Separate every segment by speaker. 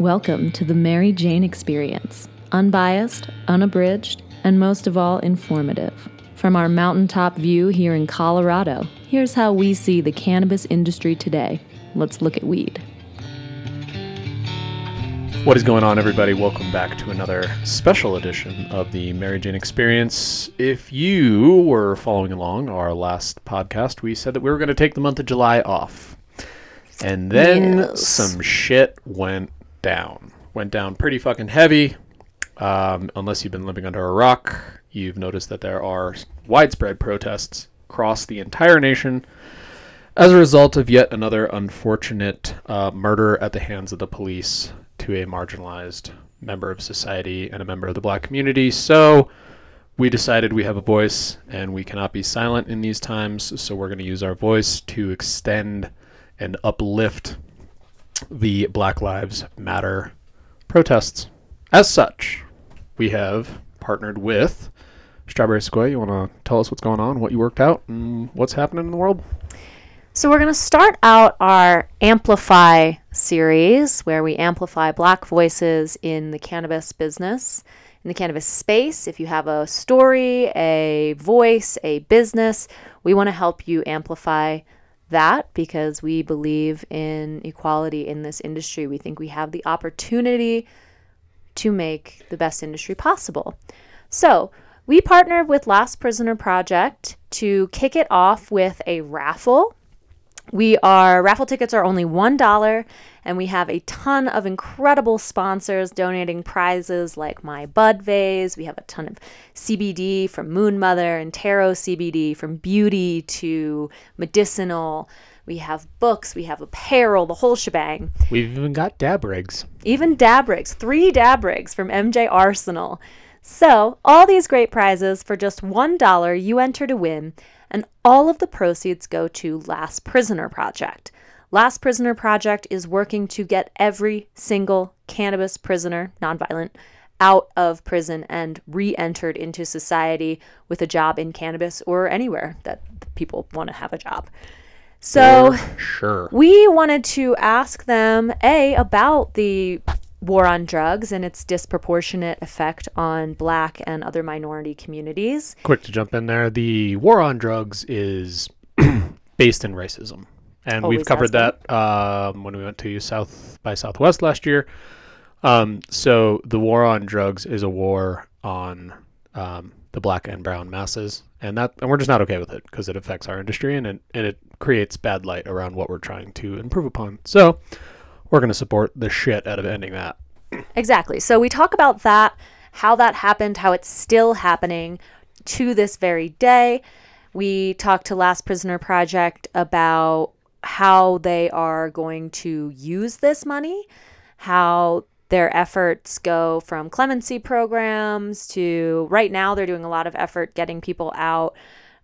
Speaker 1: Welcome to the Mary Jane Experience. Unbiased, unabridged, and most of all, informative. From our mountaintop view here in Colorado, here's how we see the cannabis industry today. Let's look at weed.
Speaker 2: What is going on, everybody? Welcome back to another special edition of the Mary Jane Experience. If you were following along our last podcast, we said that we were going to take the month of July off. And then
Speaker 1: Yes.
Speaker 2: some shit went down. Went down pretty fucking heavy. Um, unless you've been living under a rock, you've noticed that there are widespread protests across the entire nation as a result of yet another unfortunate uh, murder at the hands of the police to a marginalized member of society and a member of the black community. So we decided we have a voice and we cannot be silent in these times. So we're going to use our voice to extend and uplift the Black Lives Matter protests. As such, we have partnered with Strawberry Sequoia. You want to tell us what's going on, what you worked out, and what's happening in the world?
Speaker 3: So, we're going to start out our Amplify series where we amplify Black voices in the cannabis business, in the cannabis space. If you have a story, a voice, a business, we want to help you amplify that because we believe in equality in this industry. We think we have the opportunity to make the best industry possible. So, we partnered with Last Prisoner Project to kick it off with a raffle. We are raffle tickets are only $1 and we have a ton of incredible sponsors donating prizes like my bud vase. We have a ton of CBD from Moon Mother and Tarot CBD from beauty to medicinal. We have books, we have apparel, the whole shebang
Speaker 2: We've even got dab rigs.
Speaker 3: even dab rigs, three dab rigs from MJ Arsenal. So, all these great prizes for just $1 you enter to win, and all of the proceeds go to Last Prisoner Project. Last Prisoner Project is working to get every single cannabis prisoner, nonviolent, out of prison and re entered into society with a job in cannabis or anywhere that people want to have a job. So,
Speaker 2: sure.
Speaker 3: we wanted to ask them a about the war on drugs and its disproportionate effect on black and other minority communities
Speaker 2: Quick to jump in there. The war on drugs is based in racism, and
Speaker 3: Always
Speaker 2: we've covered that um, when we went to South by Southwest last year. Um, so the war on drugs is a war on um, the black and brown masses, and that and we're just not okay with it because it affects our industry and it and it creates bad light around what we're trying to improve upon. So we're going to support the shit out of ending that.
Speaker 3: exactly. So we talk about that how that happened how it's still happening to this very day. We talked to last prisoner project about how they are going to use this money how their efforts go from clemency programs to right now they're doing a lot of effort getting people out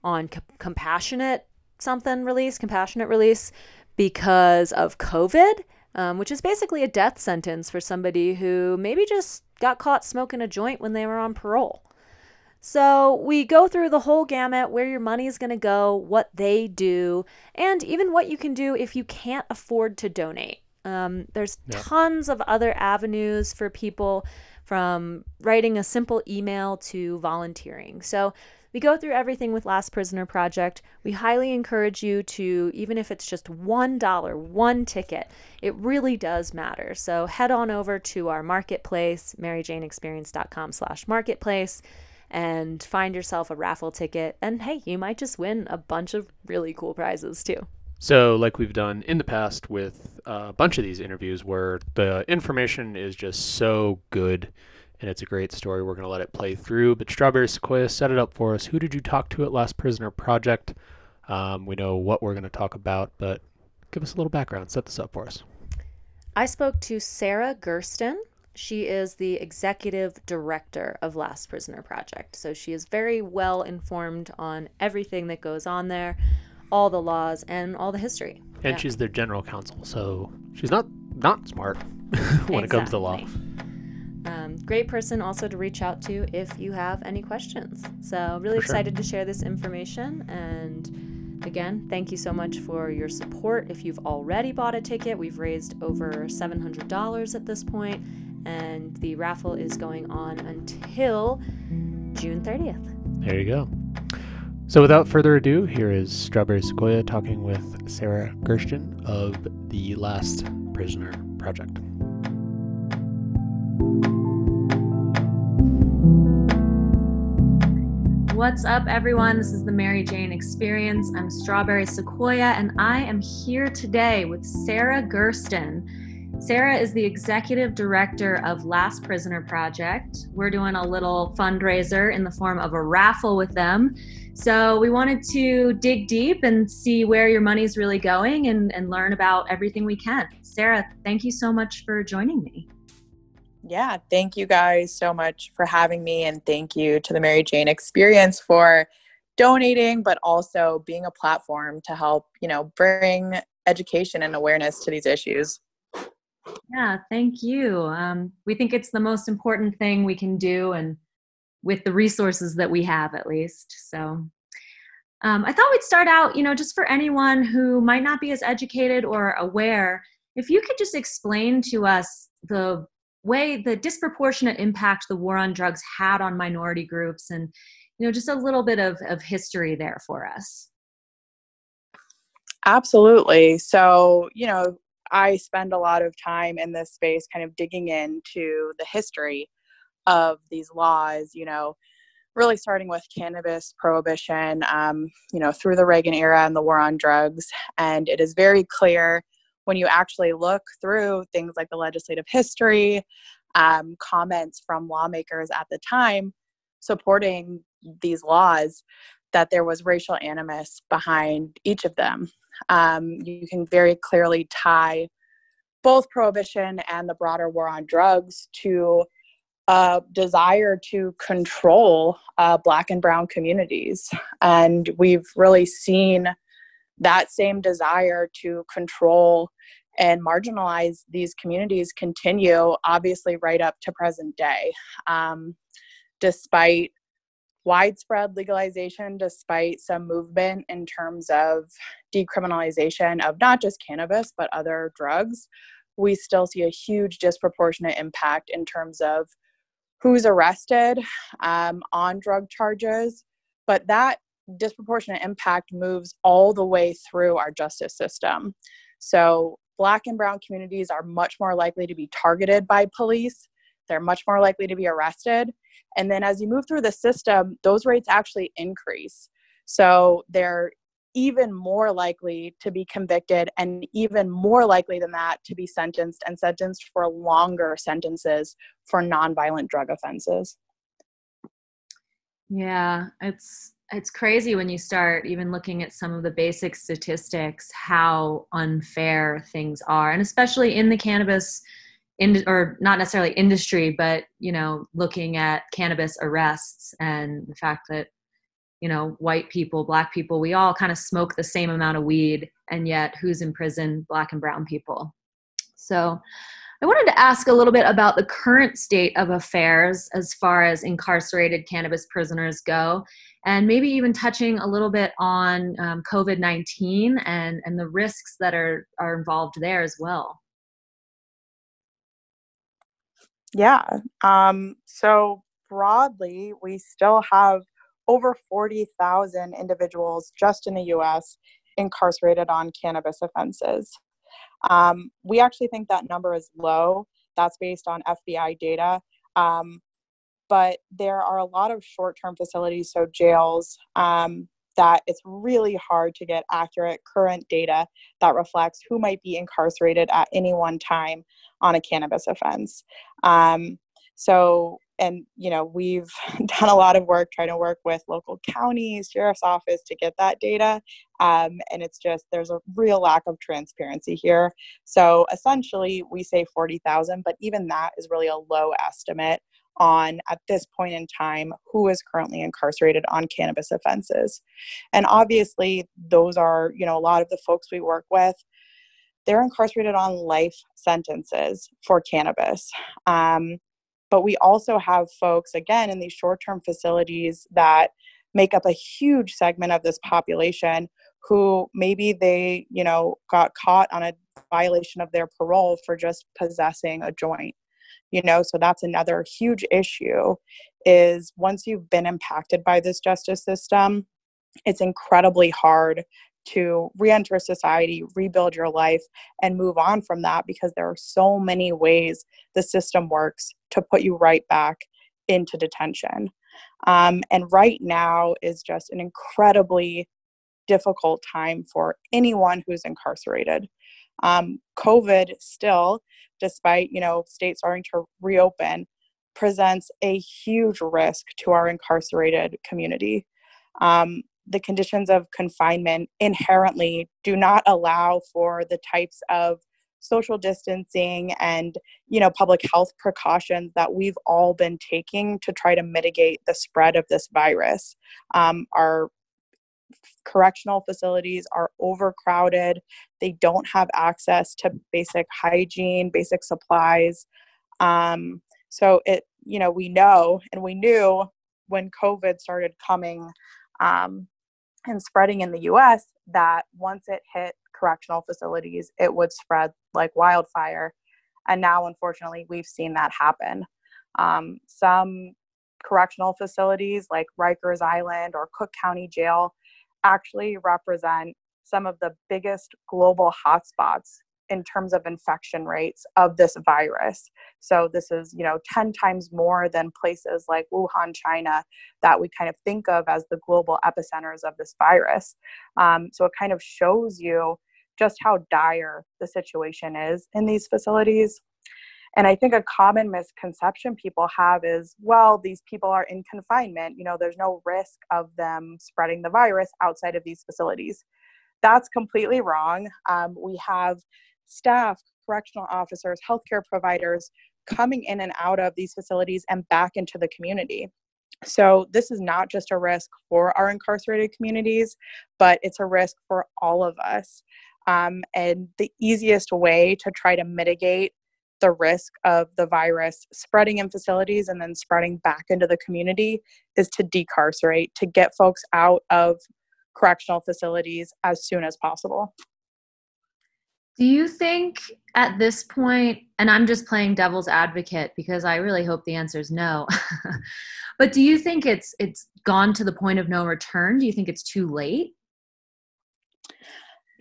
Speaker 3: on compassionate something release compassionate release because of covid um, which is basically a death sentence for somebody who maybe just got caught smoking a joint when they were on parole so we go through the whole gamut where your money is going to go, what they do, and even what you can do if you can't afford to donate. Um, there's
Speaker 2: Yeah.
Speaker 3: tons of other avenues for people from writing a simple email to volunteering. So we go through everything with Last Prisoner Project. We highly encourage you to, even if it's just $1, one ticket, it really does matter. So head on over to our marketplace, maryjaneexperience.com slash marketplace and find yourself a raffle ticket. And hey, you might just win a bunch of really cool prizes too.
Speaker 2: So, like we've done in the past with a bunch of these interviews where the information is just so good and it's a great story, we're going to let it play through. But Strawberry Sequoia set it up for us. Who did you talk to at Last Prisoner Project? Um, we know what we're going to talk about, but give us a little background. Set this up for us.
Speaker 3: I spoke to Sarah Gersten. She is the executive director of Last Prisoner Project. So she is very well informed on everything that goes on there, all the laws, and all the history.
Speaker 2: And
Speaker 3: Yeah.
Speaker 2: she's their general counsel, so she's not not smart when it comes to law.
Speaker 3: Um, great person also to reach out to if you have any questions. So, really
Speaker 2: For sure.
Speaker 3: excited to share this information and Again, thank you so much for your support. If you've already bought a ticket, we've raised over $700 at this point, and the raffle is going on until June 30th.
Speaker 2: There you go. So, without further ado, here is Strawberry Sequoia talking with Sarah Gersten of the Last Prisoner Project.
Speaker 1: What's up, everyone? This is the Mary Jane Experience. I'm Strawberry Sequoia, and I am here today with Sarah Gersten. Sarah is the executive director of Last Prisoner Project. We're doing a little fundraiser in the form of a raffle with them. So we wanted to dig deep and see where your money's really going and, and learn about everything we can. Sarah, thank you so much for joining me.
Speaker 4: Yeah, thank you guys so much for having me, and thank you to the Mary Jane Experience for donating, but also being a platform to help, you know, bring education and awareness to these issues.
Speaker 1: Yeah, thank you. Um, we think it's the most important thing we can do, and with the resources that we have, at least. So, um, I thought we'd start out, you know, just for anyone who might not be as educated or aware, if you could just explain to us the way the disproportionate impact the war on drugs had on minority groups and you know just a little bit of, of history there for us.
Speaker 4: Absolutely. So you know i spend a lot of time in this space kind of digging into the history of these laws you know really starting with cannabis prohibition um, you know through the reagan era and the war on drugs. And it is very clear when you actually look through things like the legislative history, um, comments from lawmakers at the time supporting these laws, that there was racial animus behind each of them. Um, you can very clearly tie both prohibition and the broader war on drugs to a desire to control uh, black and brown communities. And we've really seen that same desire to control and marginalize these communities continue, obviously, right up to present day. Um, despite widespread legalization, despite some movement in terms of decriminalization of not just cannabis, but other drugs, we still see a huge disproportionate impact in terms of who's arrested um, on drug charges. But that disproportionate impact moves all the way through our justice system. So, black and brown communities are much more likely to be targeted by police, they're much more likely to be arrested. And then as you move through the system, those rates actually increase. So, they're even more likely to be convicted and even more likely than that to be sentenced and sentenced for longer sentences for nonviolent drug offenses.
Speaker 1: Yeah, it's it's crazy when you start even looking at some of the basic statistics how unfair things are and especially in the cannabis in, or not necessarily industry but you know looking at cannabis arrests and the fact that you know white people black people we all kind of smoke the same amount of weed and yet who's in prison? Black and brown people. So I wanted to ask a little bit about the current state of affairs as far as incarcerated cannabis prisoners go, and maybe even touching a little bit on um, COVID 19 and, and the risks that are, are involved there as well.
Speaker 4: Yeah. Um, so, broadly, we still have over 40,000 individuals just in the US incarcerated on cannabis offenses. Um, we actually think that number is low. That's based on FBI data. Um, but there are a lot of short term facilities, so jails, um, that it's really hard to get accurate current data that reflects who might be incarcerated at any one time on a cannabis offense. Um, so and you know we've done a lot of work trying to work with local counties sheriff's office to get that data um, and it's just there's a real lack of transparency here so essentially we say 40000 but even that is really a low estimate on at this point in time who is currently incarcerated on cannabis offenses. And obviously those are you know a lot of the folks we work with they're incarcerated on life sentences for cannabis. Um, but we also have folks, again, in these short term facilities that make up a huge segment of this population who maybe they, you know, got caught on a violation of their parole for just possessing a joint. You know, so that's another huge issue is once you've been impacted by this justice system, it's incredibly hard to re-enter society rebuild your life and move on from that because there are so many ways the system works to put you right back into detention. Um, and right now is just an incredibly difficult time for anyone who's incarcerated um, covid still despite you know states starting to reopen presents a huge risk to our incarcerated community. Um, the conditions of confinement inherently do not allow for the types of social distancing and you know public health precautions that we've all been taking to try to mitigate the spread of this virus. Um, our correctional facilities are overcrowded they don't have access to basic hygiene basic supplies um, so it you know we know and we knew when covid started coming um, and spreading in the US that once it hit correctional facilities, it would spread like wildfire. And now, unfortunately, we've seen that happen. Um, some correctional facilities like Rikers Island or Cook County Jail actually represent some of the biggest global hotspots in terms of infection rates of this virus. So this is, you know, 10 times more than places like Wuhan, China, that we kind of think of as the global epicenters of this virus. Um, so it kind of shows you just how dire the situation is in these facilities. And I think a common misconception people have is, well, these people are in confinement. You know, there's no risk of them spreading the virus outside of these facilities. That's completely wrong. Um, we have staff, correctional officers, healthcare providers coming in and out of these facilities and back into the community. So, this is not just a risk for our incarcerated communities, but it's a risk for all of us. Um, and the easiest way to try to mitigate the risk of the virus spreading in facilities and then spreading back into the community is to decarcerate, to get folks out of correctional facilities as soon as possible.
Speaker 1: Do you think at this point, and I'm just playing devil's advocate because I really hope the answer is no, but do you think it's it's gone to the point of no return? Do you think it's too late?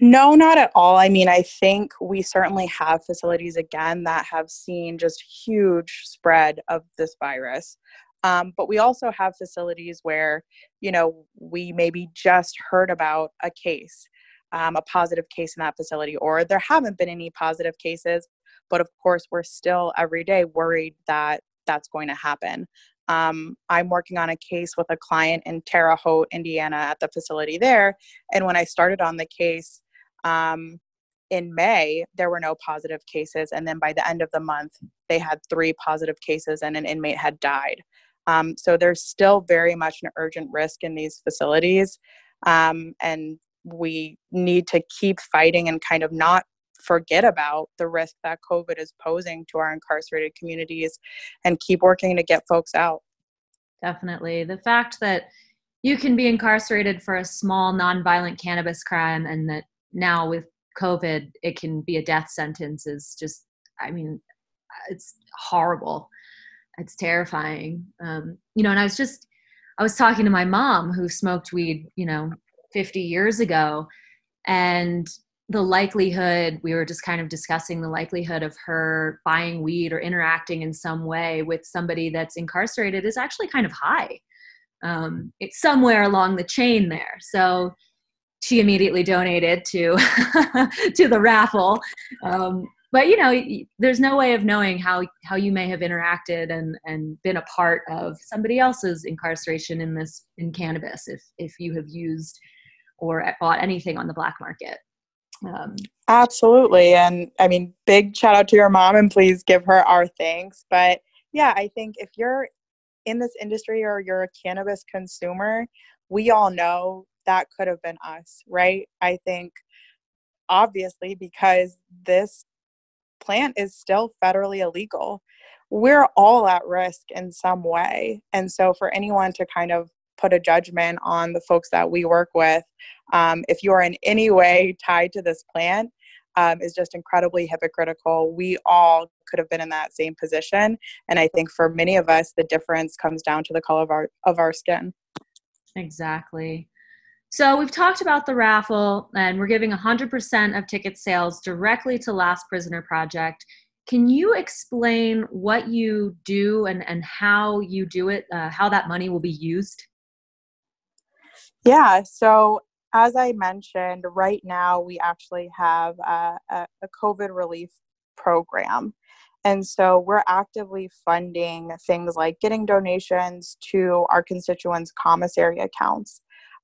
Speaker 4: No, not at all. I mean, I think we certainly have facilities again that have seen just huge spread of this virus. Um, but we also have facilities where, you know, we maybe just heard about a case um, a positive case in that facility, or there haven't been any positive cases. But of course, we're still every day worried that that's going to happen. Um, I'm working on a case with a client in Terre Haute, Indiana, at the facility there. And when I started on the case um, in May, there were no positive cases. And then by the end of the month, they had three positive cases and an inmate had died. Um, so there's still very much an urgent risk in these facilities. Um, and we need to keep fighting and kind of not forget about the risk that COVID is posing to our incarcerated communities and keep working to get folks out.
Speaker 1: Definitely. The fact that you can be incarcerated for a small nonviolent cannabis crime and that now with COVID it can be a death sentence is just, I mean, it's horrible. It's terrifying. Um, you know, and I was just, I was talking to my mom who smoked weed, you know, 50 years ago and the likelihood we were just kind of discussing the likelihood of her buying weed or interacting in some way with somebody that's incarcerated is actually kind of high um, it's somewhere along the chain there so she immediately donated to to the raffle um, but you know there's no way of knowing how how you may have interacted and and been a part of somebody else's incarceration in this in cannabis if if you have used or bought anything on the black market.
Speaker 4: Um, Absolutely. And I mean, big shout out to your mom and please give her our thanks. But yeah, I think if you're in this industry or you're a cannabis consumer, we all know that could have been us, right? I think obviously because this plant is still federally illegal, we're all at risk in some way. And so for anyone to kind of put a judgment on the folks that we work with. Um, if you are in any way tied to this plant, um, is just incredibly hypocritical. We all could have been in that same position, and I think for many of us, the difference comes down to the color of our of our skin.
Speaker 1: Exactly. So we've talked about the raffle, and we're giving 100% of ticket sales directly to Last Prisoner Project. Can you explain what you do and, and how you do it, uh, how that money will be used?
Speaker 4: Yeah, so as I mentioned, right now we actually have a, a, a COVID relief program. And so we're actively funding things like getting donations to our constituents' commissary accounts.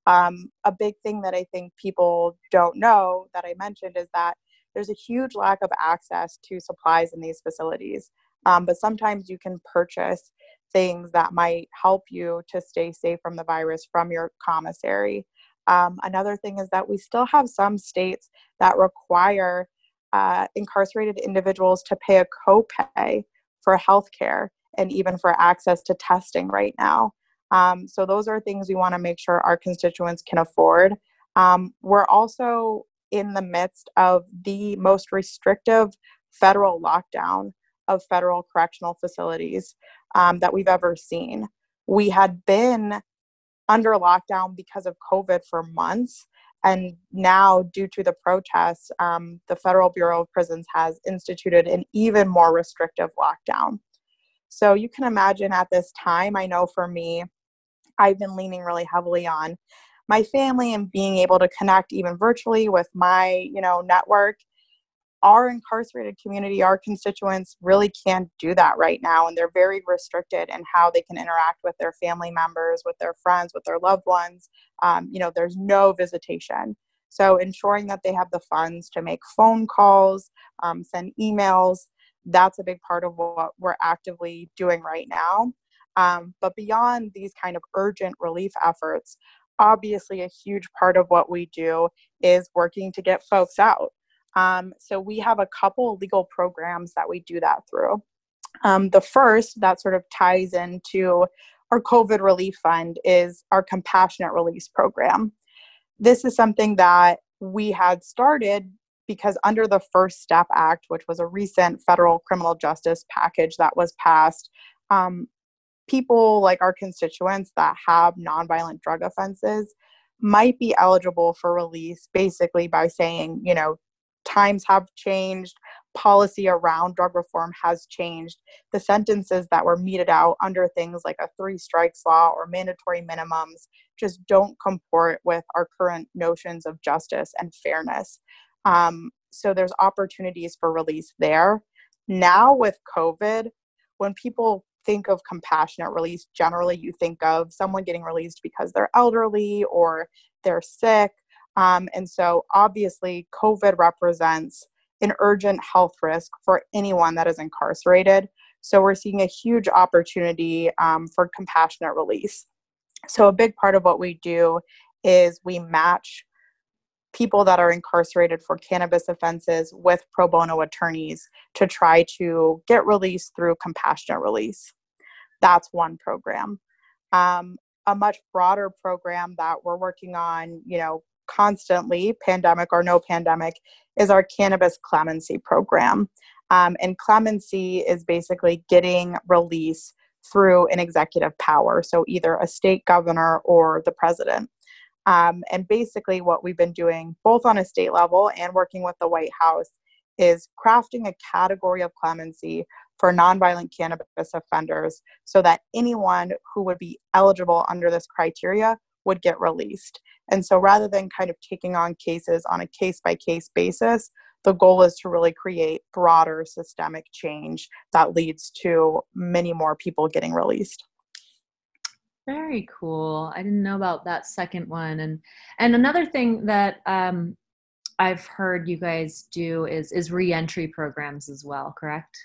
Speaker 4: Um, a big thing that I think people don't know that I mentioned is that there's a huge lack of access to supplies in these facilities. Um, but sometimes you can purchase things that might help you to stay safe from the virus from your commissary. Um, another thing is that we still have some states that require uh, incarcerated individuals to pay a copay for healthcare and even for access to testing right now. Um, so those are things we want to make sure our constituents can afford. Um, we're also in the midst of the most restrictive federal lockdown of federal correctional facilities um, that we've ever seen. We had been under lockdown because of COVID for months. And now, due to the protests, um, the Federal Bureau of Prisons has instituted an even more restrictive lockdown. So, you can imagine at this time, I know for me, I've been leaning really heavily on my family and being able to connect even virtually with my, you know, network. Our incarcerated community, our constituents really can't do that right now. And they're very restricted in how they can interact with their family members, with their friends, with their loved ones. Um, you know, there's no visitation. So ensuring that they have the funds to make phone calls, um, send emails, that's a big part of what we're actively doing right now. Um, but beyond these kind of urgent relief efforts, obviously a huge part of what we do is working to get folks out. Um, so we have a couple legal programs that we do that through. Um, the first that sort of ties into our COVID relief fund is our compassionate release program. This is something that we had started because under the First Step Act, which was a recent federal criminal justice package that was passed, um, people like our constituents that have nonviolent drug offenses might be eligible for release basically by saying, you know, times have changed, policy around drug reform has changed. The sentences that were meted out under things like a three strikes law or mandatory minimums just don't comport with our current notions of justice and fairness. Um, so there's opportunities for release there. Now with COVID, when people think of compassionate release, generally you think of someone getting released because they're elderly or they're sick. Um, and so obviously, COVID represents an urgent health risk for anyone that is incarcerated. So we're seeing a huge opportunity um, for compassionate release. So a big part of what we do is we match people that are incarcerated for cannabis offenses with pro bono attorneys to try to get released through compassionate release. That's one program. Um, a much broader program that we're working on, you know, constantly, pandemic or no pandemic, is our cannabis clemency program. Um, and clemency is basically getting release through an executive power, so either a state governor or the president. Um, and basically, what we've been doing, both on a state level and working with the White House, is crafting a category of clemency for nonviolent cannabis offenders so that anyone who would be eligible under this criteria would get released. And so rather than kind of taking on cases on a case by case basis, the goal is to really create broader systemic change that leads to many more people getting released.
Speaker 1: Very cool. I didn't know about that second one. And and another thing that um, I've heard you guys do is is reentry programs as well, correct?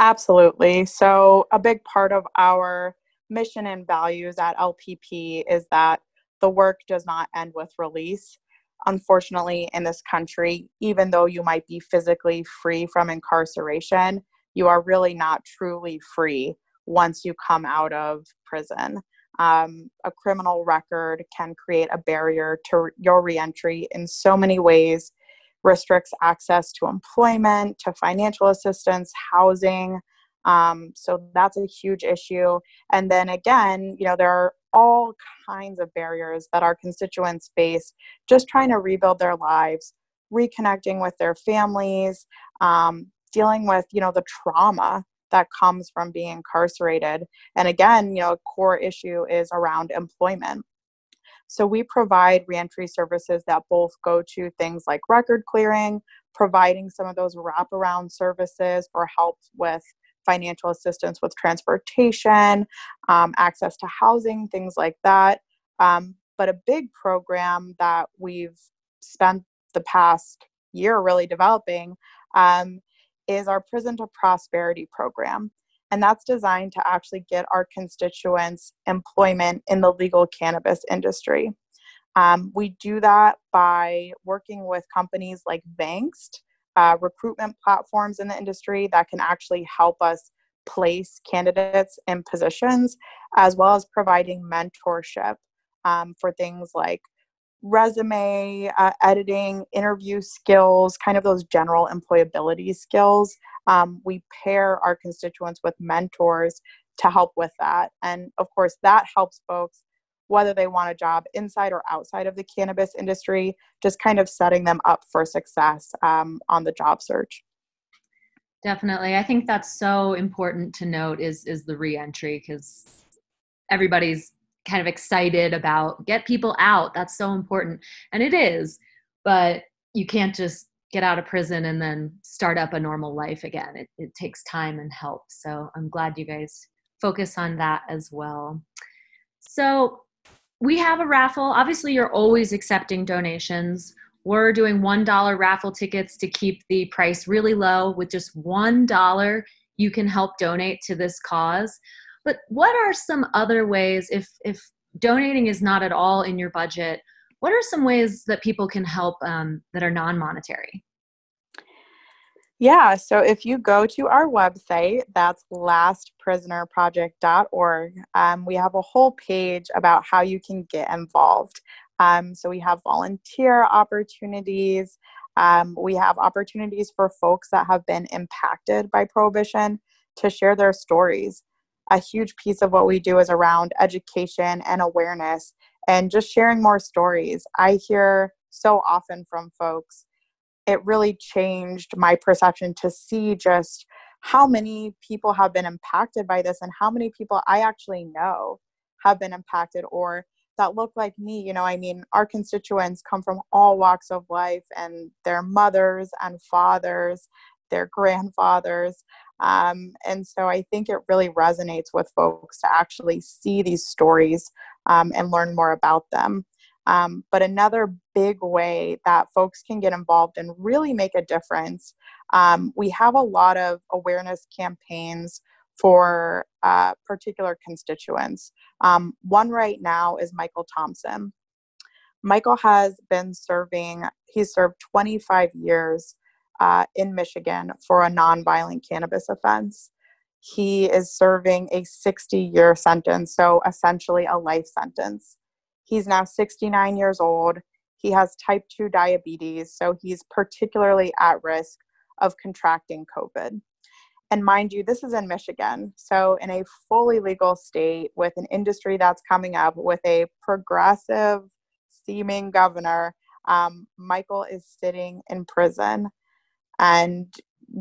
Speaker 4: Absolutely. So a big part of our mission and values at LPP is that the work does not end with release. Unfortunately, in this country, even though you might be physically free from incarceration, you are really not truly free once you come out of prison. Um, a criminal record can create a barrier to your reentry in so many ways, restricts access to employment, to financial assistance, housing. Um, so that's a huge issue. And then again, you know, there are all kinds of barriers that our constituents face just trying to rebuild their lives, reconnecting with their families, um, dealing with, you know, the trauma that comes from being incarcerated. And again, you know, a core issue is around employment. So we provide reentry services that both go to things like record clearing, providing some of those wraparound services or help with financial assistance with transportation, um, access to housing, things like that. Um, but a big program that we've spent the past year really developing um, is our Prison to Prosperity program. And that's designed to actually get our constituents employment in the legal cannabis industry. Um, we do that by working with companies like Vangst, uh, recruitment platforms in the industry that can actually help us place candidates in positions, as well as providing mentorship um, for things like resume uh, editing, interview skills, kind of those general employability skills. Um, we pair our constituents with mentors to help with that. And of course, that helps folks whether they want a job inside or outside of the cannabis industry, just kind of setting them up for success um, on the job search.
Speaker 1: Definitely. I think that's so important to note is is the reentry because everybody's kind of excited about get people out. That's so important. And it is, but you can't just get out of prison and then start up a normal life again. It, it takes time and help. So I'm glad you guys focus on that as well. So we have a raffle. Obviously, you're always accepting donations. We're doing $1 raffle tickets to keep the price really low. With just $1, you can help donate to this cause. But what are some other ways if if donating is not at all in your budget? What are some ways that people can help um, that are non-monetary?
Speaker 4: Yeah, so if you go to our website, that's lastprisonerproject.org, um, we have a whole page about how you can get involved. Um, so we have volunteer opportunities. Um, we have opportunities for folks that have been impacted by prohibition to share their stories a huge piece of what we do is around education and awareness and just sharing more stories. I hear so often from folks, it really changed my perception to see just how many people have been impacted by this and how many people I actually know have been impacted or that look like me. You know, I mean, our constituents come from all walks of life and their mothers and fathers, their grandfathers. Um, and so I think it really resonates with folks to actually see these stories um, and learn more about them. Um, but another big way that folks can get involved and really make a difference, um, we have a lot of awareness campaigns for uh, particular constituents. Um, one right now is Michael Thompson. Michael has been serving, he's served 25 years uh, in Michigan for a nonviolent cannabis offense. He is serving a 60 year sentence, so essentially a life sentence. He's now 69 years old. He has type 2 diabetes, so he's particularly at risk of contracting COVID. And mind you, this is in Michigan. So, in a fully legal state with an industry that's coming up with a progressive seeming governor, um, Michael is sitting in prison and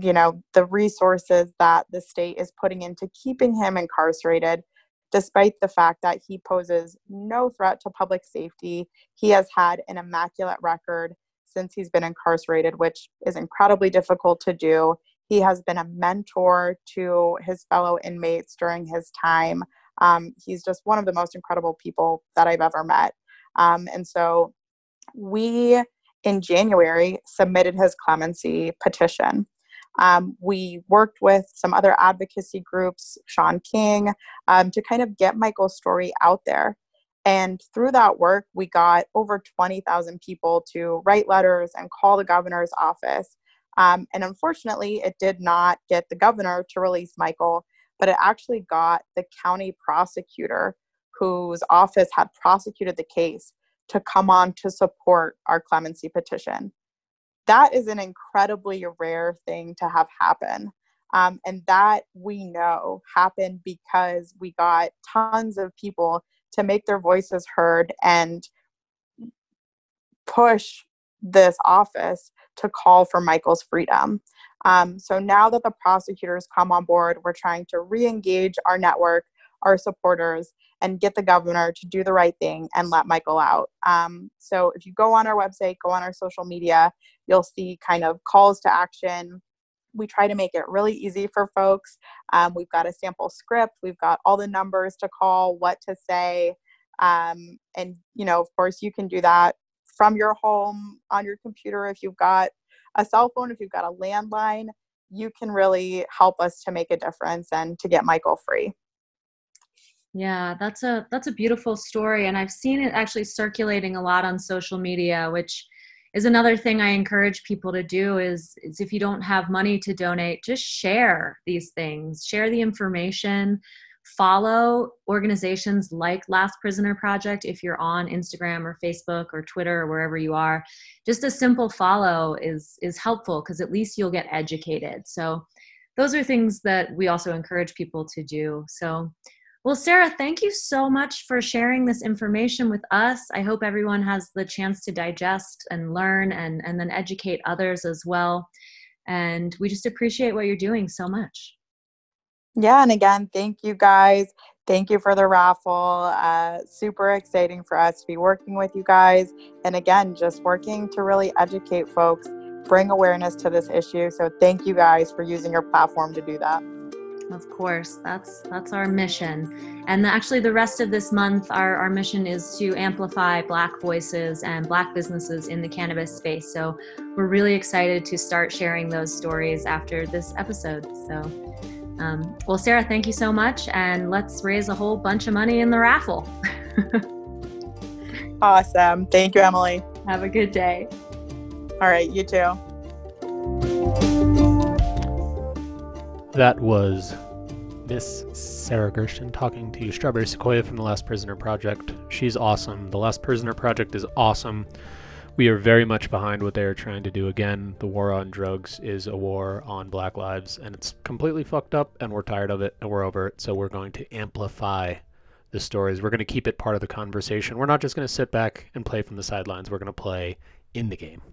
Speaker 4: you know the resources that the state is putting into keeping him incarcerated despite the fact that he poses no threat to public safety. He has had an immaculate record since he's been incarcerated which is incredibly difficult to do. He has been a mentor to his fellow inmates during his time. Um, he's just one of the most incredible people that i've ever met. Um, and so we in January submitted his clemency petition. Um, we worked with some other advocacy groups, Shaun King, um, to kind of get Michael's story out there. And through that work, we got over 20,000 people to write letters and call the governor's office. Um, and unfortunately, it did not get the governor to release Michael, but it actually got the county prosecutor whose office had prosecuted the case to come on to support our clemency petition. That is an incredibly rare thing to have happen. Um, and that we know happened because we got tons of people to make their voices heard and push this office to call for Michael's freedom. Um, so now that the prosecutors come on board, we're trying to re engage our network, our supporters, and get the governor to do the right thing and let Michael out. Um, so if you go on our website, go on our social media, you'll see kind of calls to action. We try to make it really easy for folks. Um, we've got a sample script, we've got all the numbers to call, what to say. Um, and, you know, of course, you can do that from your home on your computer if you've got a cell phone, if you've got a landline. You can really help us to make a difference and to get Michael free.
Speaker 1: Yeah, that's a that's a beautiful story and I've seen it actually circulating a lot on social media which is another thing I encourage people to do is, is if you don't have money to donate just share these things, share the information, follow organizations like Last Prisoner Project if you're on Instagram or Facebook or Twitter or wherever you are. Just a simple follow is is helpful because at least you'll get educated. So those are things that we also encourage people to do. So well, Sarah, thank you so much for sharing this information with us. I hope everyone has the chance to digest and learn and, and then educate others as well. And we just appreciate what you're doing so much.
Speaker 4: Yeah, and again, thank you guys. Thank you for the raffle. Uh, super exciting for us to be working with you guys. And again, just working to really educate folks, bring awareness to this issue. So thank you guys for using your platform to do that.
Speaker 1: Of course, that's that's our mission. And actually the rest of this month our, our mission is to amplify black voices and black businesses in the cannabis space. So we're really excited to start sharing those stories after this episode. So um, well, Sarah, thank you so much. And let's raise a whole bunch of money in the raffle.
Speaker 4: awesome. Thank you, Emily.
Speaker 1: Have a good day.
Speaker 4: All right, you too.
Speaker 2: That was Miss Sarah Gersten talking to Strawberry Sequoia from the Last Prisoner Project. She's awesome. The Last Prisoner Project is awesome. We are very much behind what they are trying to do. Again, the war on drugs is a war on black lives, and it's completely fucked up, and we're tired of it, and we're over it. So we're going to amplify the stories. We're going to keep it part of the conversation. We're not just going to sit back and play from the sidelines. We're going to play in the game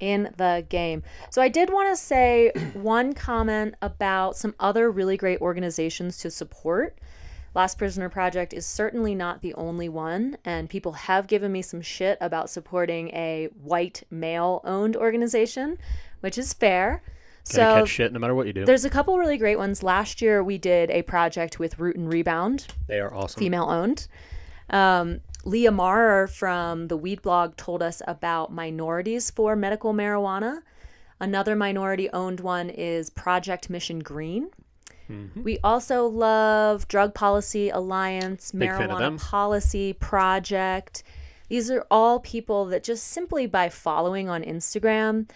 Speaker 3: in the game. So I did want to say one comment about some other really great organizations to support. Last Prisoner Project is certainly not the only one, and people have given me some shit about supporting a white male owned organization, which is fair.
Speaker 2: Can so catch shit no matter what you do.
Speaker 3: There's a couple really great ones. Last year we did a project with Root and Rebound.
Speaker 2: They are awesome.
Speaker 3: Female owned. Um, Leah Marr from the Weed Blog told us about minorities for medical marijuana. Another minority owned one is Project Mission Green. Mm-hmm. We also love Drug Policy Alliance, Big Marijuana Policy Project. These are all people that just simply by following on Instagram,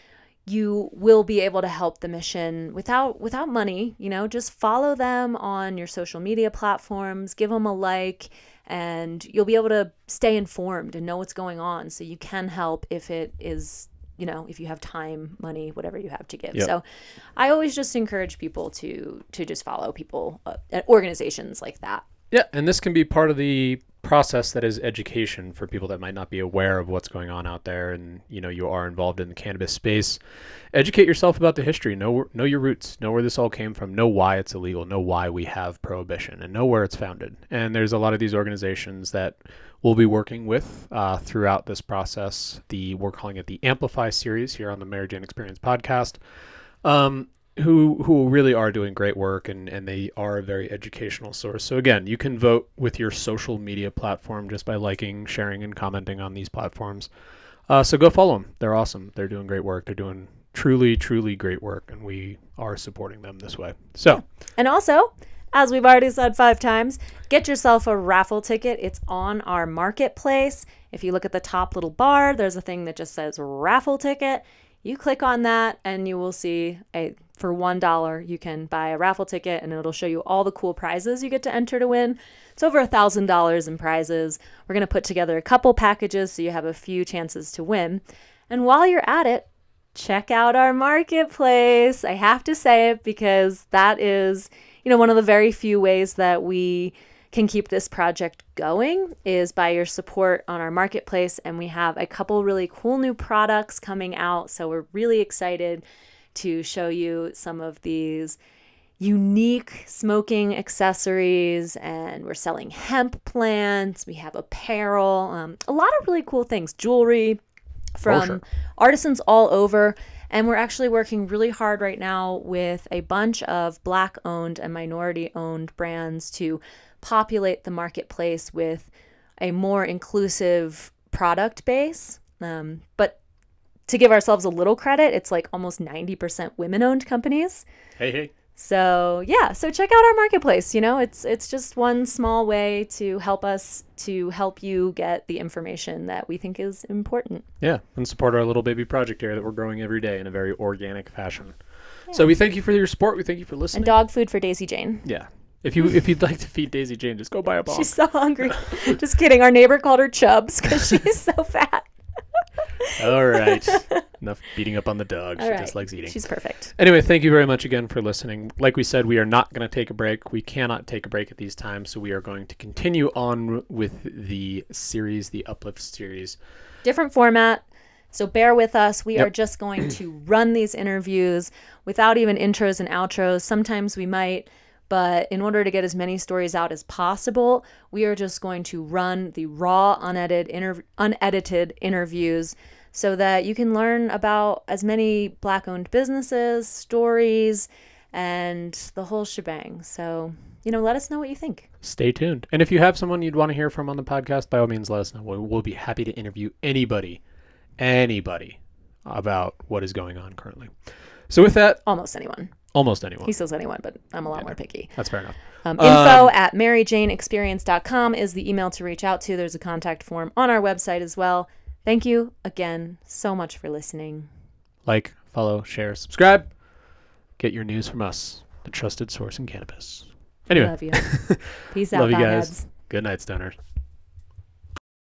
Speaker 3: you will be able to help the mission without without money, you know, just follow them on your social media platforms, give them a like and you'll be able to stay informed and know what's going on. So you can help if it is you know if you have time money whatever you have to give. Yep. so i always just encourage people to to just follow people uh, organizations like that.
Speaker 2: Yeah and this can be part of the process that is education for people that might not be aware of what's going on out there and you know you are involved in the cannabis space. Educate yourself about the history. Know know your roots. Know where this all came from. Know why it's illegal. Know why we have prohibition and know where it's founded. And there's a lot of these organizations that we'll be working with uh, throughout this process. The we're calling it the amplify series here on the mary jane experience podcast. Um, who who really are doing great work and, and they are a very educational source. So again, you can vote with your social media platform just by liking, sharing, and commenting on these platforms. Uh, so go follow them. They're awesome. They're doing great work. They're doing truly, truly great work, and we are supporting them this way. So
Speaker 3: and also. As we've already said five times, get yourself a raffle ticket. It's on our marketplace. If you look at the top little bar, there's a thing that just says raffle ticket You click on that and you will see a for one dollar you can buy a raffle ticket and it'll show you all the cool prizes you get to enter to win. It's over a thousand dollars in prizes. We're gonna put together a couple packages so you have a few chances to win. And while you're at it, check out our marketplace. I have to say it because that is, you know, one of the very few ways that we can keep this project going is by your support on our marketplace. And we have a couple really cool new products coming out. So we're really excited to show you some of these unique smoking accessories and we're selling hemp plants we have apparel um, a lot of really cool things jewelry from
Speaker 2: sure.
Speaker 3: artisans all over and we're actually working really hard right now with a bunch of black owned and minority owned brands to populate the marketplace with a more inclusive product base. Um, but to give ourselves a little credit, it's like almost 90% women owned companies.
Speaker 2: Hey, hey.
Speaker 3: So yeah, so check out our marketplace. You know, it's it's just one small way to help us to help you get the information that we think is important.
Speaker 2: Yeah, and support our little baby project here that we're growing every day in a very organic fashion. So we thank you for your support. We thank you for listening.
Speaker 3: And dog food for Daisy Jane.
Speaker 2: yeah. If you if you'd like to feed Daisy Jane, just go buy a bomb.
Speaker 3: She's so hungry. just kidding. Our neighbor called her Chubs because she's so fat.
Speaker 2: All right. Enough beating up on the dog.
Speaker 3: All
Speaker 2: she
Speaker 3: right.
Speaker 2: just likes eating.
Speaker 3: She's perfect.
Speaker 2: Anyway, thank you very much again for listening. Like we said, we are not going to take a break. We cannot take a break at these times, so we are going to continue on with the series, the Uplift series.
Speaker 3: different format. So bear with us. We are just going to run these interviews without even intros and outros. Sometimes we might, but in order to get as many stories out as possible, we are just going to run the raw, unedited, unedited interviews so that you can learn about as many black owned businesses, stories, and the whole shebang. So, you know, let us know what you think.
Speaker 2: Stay tuned. And if you have someone you'd want to hear from on the podcast, by all means, let us know. We'll, we'll be happy to interview anybody, anybody about what is going on currently. So with that,
Speaker 3: Almost anyone.
Speaker 2: Almost anyone.
Speaker 3: He says anyone, but I'm a lot more picky.
Speaker 2: That's fair enough.
Speaker 3: Um, info at maryjaneexperience.com is the email to reach out to. There's a contact form on our website as well. Thank you again so much for listening.
Speaker 2: Like, follow, share, subscribe. Get your news from us, the trusted source in cannabis. Anyway,
Speaker 3: Love you. Peace out,
Speaker 2: love you guys.
Speaker 3: potheads.
Speaker 2: Good night, stoners.